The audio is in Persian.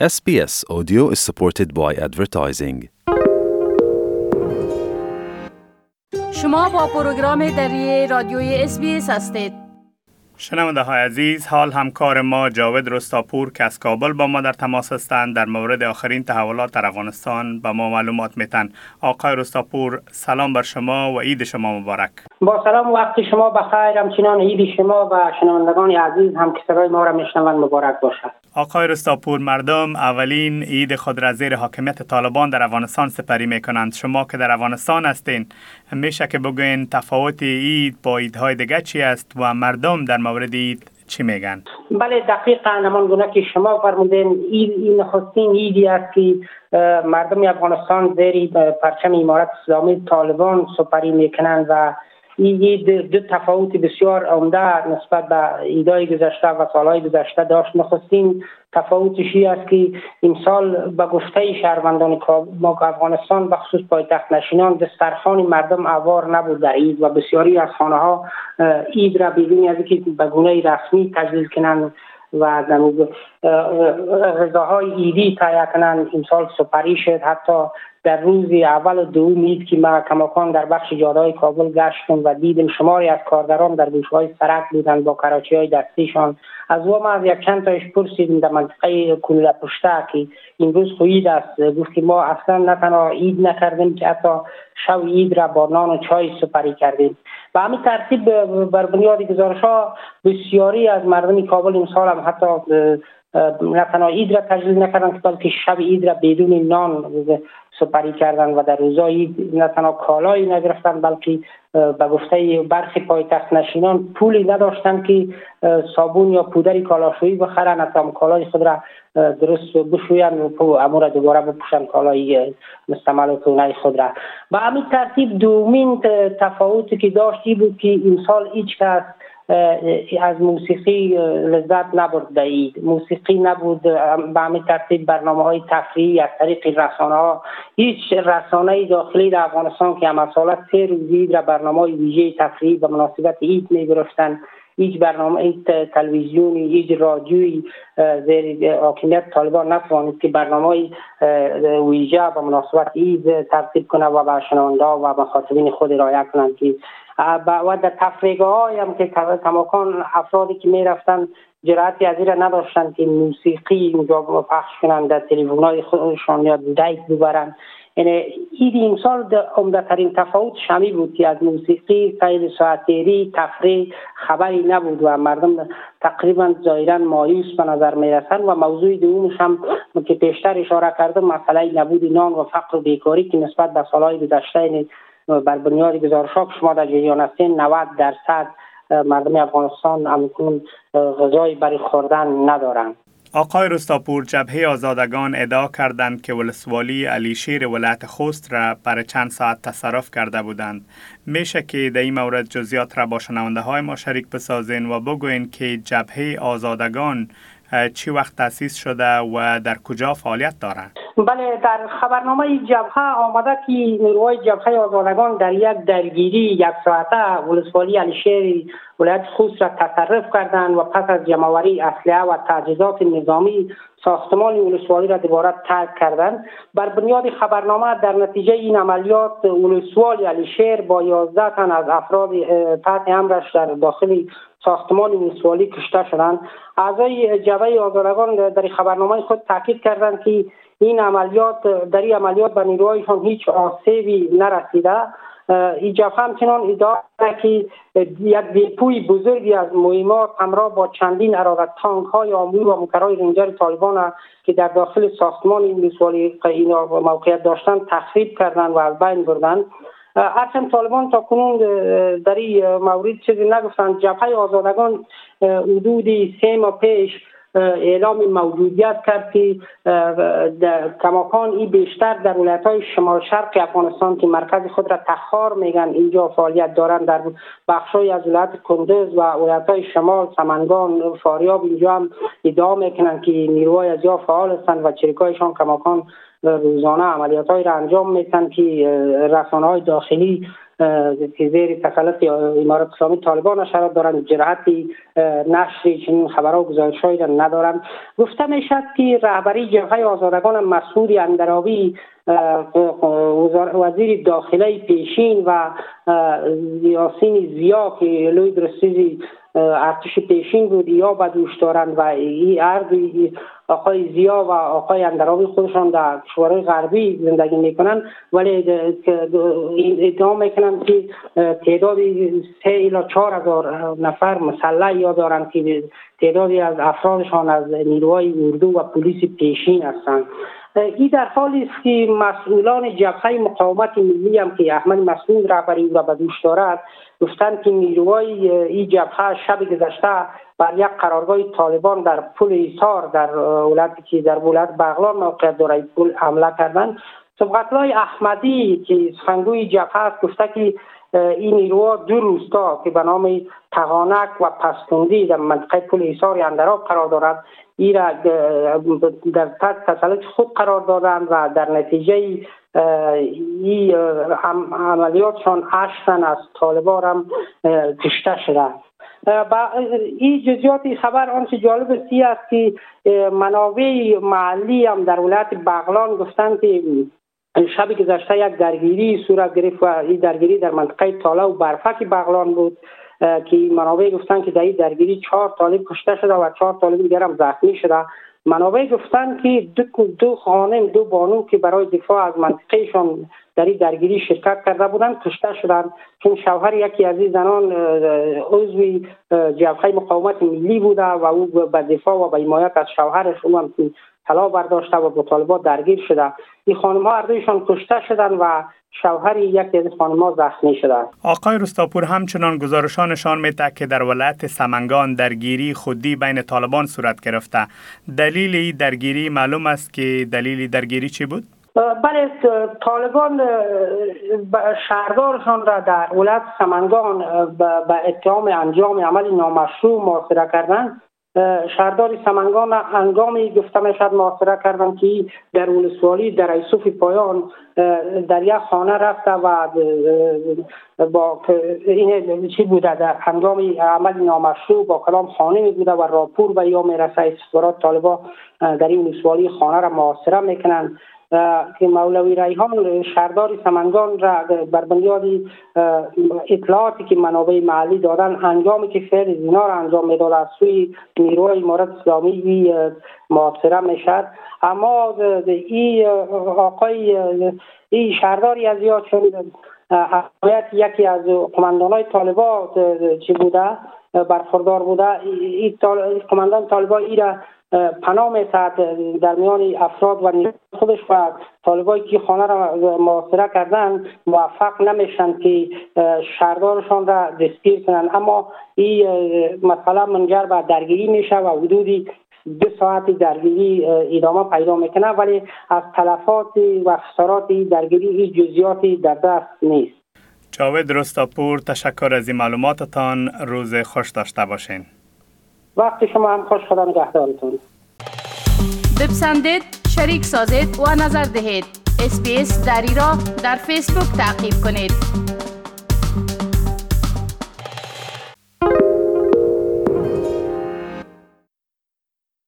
SBS Audio is supported by advertising. شما با پروگرام دری رادیوی SBS هستید. شنونده های عزیز حال همکار ما جاوید رستاپور که از کابل با ما در تماس هستند. در مورد آخرین تحولات در افغانستان به ما معلومات میتن آقای رستاپور سلام بر شما و عید شما مبارک. با سلام وقت شما بخیر. همچنان عید شما و شنوندگان عزیز هم که صدای ما را میشنوند مبارک باشد. آقای رستاپور مردم اولین عید خود را زیر حاکمیت طالبان در افغانستان سپری می کنند شما که در افغانستان هستین میشه که بگوین تفاوت عید با عیدهای دیگه چی است و مردم در مورد چی میگن؟ بله دقیقا همان گونه که شما فرمودین این نخستین عیدی است که مردم افغانستان زیر پرچم امارت اسلامی طالبان سپری می‌کنند و این دو تفاوت بسیار عمده نسبت به ایدای گذشته و سالهای گذشته داشت. نخستین تفاوتش است که این سال به گفته شهروندان ما افغانستان به خصوص پایتخت نشینان دسترخوان مردم اوار نبود در عید و بسیاری از خانه ها عید را بدون از اینکه به گونه رسمی تجلیل کنند و غذاهای ایدی تهیه کنند. امسال سپری شد. حتی در روز اول و دوم اید که ما کماکان در بخش جادههای کابل گشتم و دیدم شماری از کارگران در گوشه های سرک بودند با کراچی های دستیشان. از ما از یک چند تایش پرسیدیم در منطقه کنولا پشته که امروز خوید است. گفت که ما اصلا نه عید نکردیم که حتی شب عید را با نان و چای سپری کردیم. و همین ترتیب بر بنیاد گزارش ها بسیاری از مردم کابل امسال هم حتی نه تنها عید را تجلیل نکردن بلکه شب عید را بدون نان سپری کردن و در روزای نه تنها کالایی نگرفتن بلکه به گفته برخی پایتخت نشینان پولی نداشتن که صابون یا پودری کالاشویی بخرن حتی کالای خود را درست بشویند و امور دوباره بپوشن کالای مستعمل و تونه خود را. به همین ترتیب دومین تفاوتی که داشتی بود که این سال هیچ کس از موسیقی لذت نبرد دهید موسیقی نبود به همین ترتیب برنامه های تفریحی از طریق رسانه ها هیچ رسانه داخلی در افغانستان که هم سالت سه روزی در برنامه های ویژه تفریحی و مناسبت عید می گرفتن هیچ برنامه هیچ تلویزیونی هیچ رادیویی زیر حاکمیت طالبان نتوانید که برنامه ویژه و مناسبت عید ترتیب کنه و به شنونده و به خاطبین خود رایه کنند که و در تفریگه های هم که کماکان افرادی که می رفتن جرأتی از این نداشتن که موسیقی اینجا پخش کنند در تلفن های خودشان یا دیک ببرن. یعنی این امسال عمده ترین تفاوت شمی بود که از موسیقی سایر ساعتیری تفریح خبری نبود و مردم تقریبا ظاهرا مایوس به نظر می رسند و موضوع دومش هم که پیشتر اشاره کردم مسئله نبود. نان و فقر و بیکاری که نسبت به سالهای گذشته بر بنیاد گزارش ها شما در جریان هستین 90 درصد مردم افغانستان همکنون غذای برای خوردن ندارند آقای رستاپور جبهه آزادگان ادعا کردند که ولسوالی علیشیر ولایت خوست را برای چند ساعت تصرف کرده بودند. میشه که در این مورد جزیات را با شنونده های ما شریک بسازین و بگوین که جبهه آزادگان چی وقت تاسیس شده و در کجا فعالیت دارند؟ بله در خبرنامه جبهه آمده که نیروهای جبهه آزادگان در یک درگیری یک ساعته ولسوالی علیشیر ولایت خوست را تصرف کردند و پس از جمعوری اسلحه و تجهیزات نظامی ساختمان ولسوالی را دوباره ترک کردند بر بنیاد خبرنامه در نتیجه این عملیات ولسوالی علیشیر با 11 تن از افراد تحت امرش در داخل ساختمان ولسوالی کشته شدند. اعضای جبهه آزادگان در خبرنامه خود تاکید کردند که این عملیات در این عملیات به نیروهایشان هیچ آسیبی نرسیده. این جبهه همچنان ادعا که یک دیپوی بزرگی از مهمات همراه با چندین ارادت تانک های آمور و مکرای رنجر طالبان که در داخل ساختمان این مسوالی موقعیت داشتن تخریب کردن و از بین بردن هرچند طالبان تا کنون در این مورد چیزی نگفتند جبهه آزادگان حدود سه ماه پیش اعلام موجودیت کرد که کماکان این بیشتر در ولایت های شمال شرق افغانستان که مرکز خود را تخار میگن اینجا فعالیت دارند در بخش از ولایت کندز و ولایت های شمال سمنگان فاریاب اینجا هم ادعا می‌کنند که نیروهای از یا فعال هستند و چریکایشان کماکان روزانه عملیات های را انجام میتن که رسانه های داخلی که زیر تسلط امارت اسلامی طالبان نشرات دارند جراحتی نشر چنین خبرها و گزارش ندارند. گفته می‌شد که رهبری جبهه آزادگان مسعود اندراوی وزیر داخله پیشین و یاسین زیا که لوی درستیزی ارتش پیشین بود یا به دوش دارند و ای آقای زیا و آقای اندراوی خودشان در کشورهای غربی زندگی می‌کنند ولی ادعا می‌کنند که تعداد سه الا چهار هزار نفر مسلح یا دارند که تعدادی از افرادشان از نیروهای اردو و پلیس پیشین هستند این در حالی است که مسئولان جبهه مقاومت ملی هم که احمد مسعود رهبری را به دوش دارد گفتند که نیروهای این جبهه شب گذشته بر یک قرارگاه طالبان در پل ایثار در ولایتی که در ولایت بغلان موقعیت داره پل حمله کردند. سبقتلای احمدی که سخنگوی جبهه است گفته که این نیروها دو روستا که به نام تغانک و پستوندی در منطقه پل ایثار اندراب قرار دارد این را در تحت تسلط خود قرار دادند و در نتیجه این عملیاتشان هشتن از طالبان هم کشته با این جزیات خبر آنچه جالب سی است که منابع محلی هم در ولایت بغلان گفتند که شب گذشته یک درگیری صورت گرفت و این درگیری در منطقه تاله و برفک بغلان بود که منابع گفتن که در این درگیری چهار طالب کشته شده و چهار طالب دیگر هم زخمی شده. منابع گفتن که دو, دو خانم دو بانو که برای دفاع از منطقهشان در این درگیری شرکت کرده بودند کشته شدند. چون شوهر یکی از این زنان عضوی جبهه مقاومت ملی بوده و او به دفاع و به حمایت از شوهرش او هم طلا برداشته و با درگیر شده. این خانم ها اردویشان کشته شدن و شوهر یکی از خانم ها زخمی شدن آقای رستاپور همچنان گزارشان نشان میده که در ولایت سمنگان درگیری خودی بین طالبان صورت گرفته. دلیل درگیری معلوم است که دلیل درگیری چی بود؟ بله طالبان شهردارشان را در ولایت سمنگان به اتهام انجام عمل نامشروع محاصره کردند. شهردار سمنگان هنگامی گفته می شد محاصره کردن که در ولسوالی در ایسوف پایان در یک خانه رفته و با این چی بوده در هنگام عمل نامشروع با کلام خانه می بوده و راپور به یا می رسه استخبارات طالبا در این ولسوالی خانه را محاصره می‌کنند. که مولوی ریحان شهردار سمنگان را بر بنیاد اطلاعاتی که منابع محلی دادن انجامی که فعل زینا را انجام می‌داد از سوی نیروی امارت اسلامی محاصره می‌شد اما این آقای این شهرداری از یا چون حمایت یکی از قماندانای طالبات چی بوده؟ برخوردار بوده؟ این قماندان طالبا ای را پناه میتد در میان افراد و خودش و طالبایی که خانه را محاصره کردن موفق نمیشن که شهردارشان را دستگیر کنند. اما این مثلا منجر به درگیری میشه و حدودی دو ساعت درگیری ادامه پیدا می‌کنه ولی از تلفات و خسارات درگیری این جزیاتی در دست نیست. جاوید رستاپور تشکر از این معلوماتتان. روز خوش داشته باشین. وقتی شما هم خوش خدا نگهدارتون. بپسندید شریک سازید و نظر دهید. اسپیس دری را در فیسبوک تعقیب کنید.